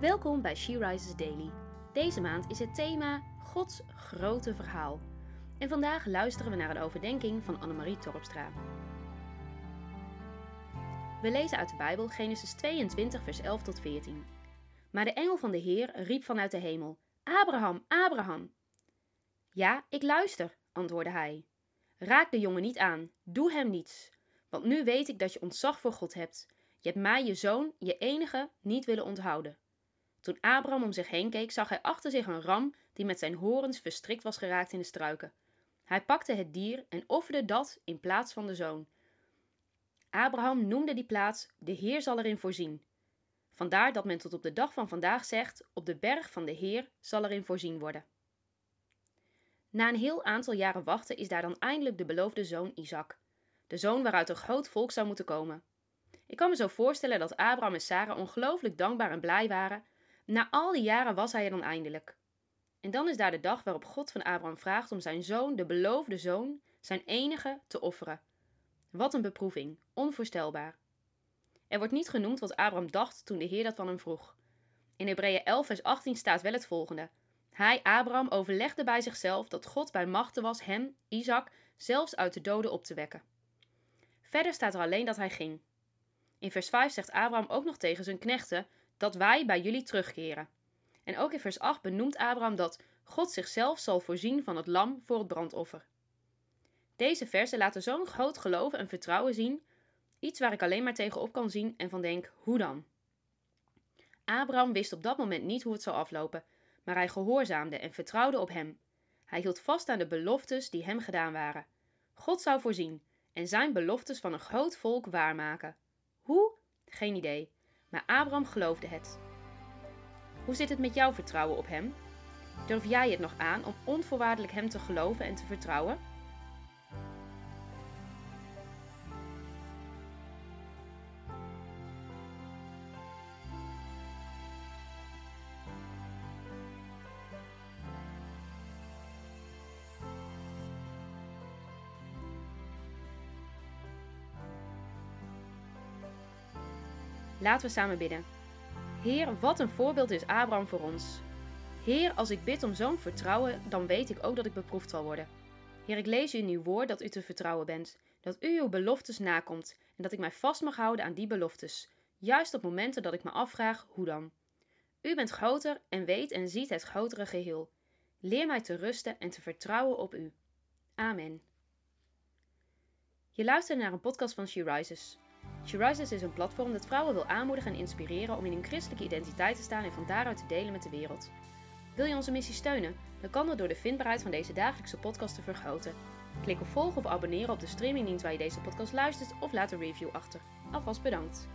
Welkom bij She Rises Daily. Deze maand is het thema Gods grote verhaal. En vandaag luisteren we naar een overdenking van Annemarie Torpstra. We lezen uit de Bijbel Genesis 22, vers 11 tot 14. Maar de engel van de Heer riep vanuit de hemel: Abraham, Abraham! Ja, ik luister, antwoordde hij. Raak de jongen niet aan, doe hem niets, want nu weet ik dat je ontzag voor God hebt. Je hebt mij, je zoon, je enige, niet willen onthouden. Toen Abraham om zich heen keek, zag hij achter zich een ram die met zijn horens verstrikt was geraakt in de struiken. Hij pakte het dier en offerde dat in plaats van de zoon. Abraham noemde die plaats: De Heer zal erin voorzien. Vandaar dat men tot op de dag van vandaag zegt: Op de berg van de Heer zal erin voorzien worden. Na een heel aantal jaren wachten is daar dan eindelijk de beloofde zoon Isaac, de zoon waaruit een groot volk zou moeten komen. Ik kan me zo voorstellen dat Abraham en Sarah ongelooflijk dankbaar en blij waren. Na al die jaren was hij er dan eindelijk. En dan is daar de dag waarop God van Abraham vraagt om zijn zoon, de beloofde zoon, zijn enige, te offeren. Wat een beproeving, onvoorstelbaar. Er wordt niet genoemd wat Abraham dacht toen de Heer dat van hem vroeg. In Hebreeën 11, vers 18 staat wel het volgende: Hij, Abraham, overlegde bij zichzelf dat God bij machten was hem, Isaac, zelfs uit de doden op te wekken. Verder staat er alleen dat hij ging. In vers 5 zegt Abraham ook nog tegen zijn knechten dat wij bij jullie terugkeren. En ook in vers 8 benoemt Abraham dat God zichzelf zal voorzien van het lam voor het brandoffer. Deze versen laten zo'n groot geloof en vertrouwen zien, iets waar ik alleen maar tegenop kan zien en van denk: hoe dan? Abraham wist op dat moment niet hoe het zou aflopen, maar hij gehoorzaamde en vertrouwde op hem. Hij hield vast aan de beloftes die hem gedaan waren. God zou voorzien en zijn beloftes van een groot volk waarmaken. Hoe? Geen idee. Maar Abraham geloofde het. Hoe zit het met jouw vertrouwen op hem? Durf jij het nog aan om onvoorwaardelijk hem te geloven en te vertrouwen? Laten we samen bidden. Heer, wat een voorbeeld is Abraham voor ons. Heer, als ik bid om zo'n vertrouwen, dan weet ik ook dat ik beproefd zal worden. Heer, ik lees u in uw woord dat u te vertrouwen bent, dat u uw beloftes nakomt en dat ik mij vast mag houden aan die beloftes, juist op momenten dat ik me afvraag hoe dan. U bent groter en weet en ziet het grotere geheel. Leer mij te rusten en te vertrouwen op u. Amen. Je luistert naar een podcast van She Rises. She Rises is een platform dat vrouwen wil aanmoedigen en inspireren om in hun christelijke identiteit te staan en van daaruit te delen met de wereld. Wil je onze missie steunen? Dan kan dat door de vindbaarheid van deze dagelijkse podcast te vergroten. Klik op volgen of abonneren op de streamingdienst waar je deze podcast luistert of laat een review achter. Alvast bedankt.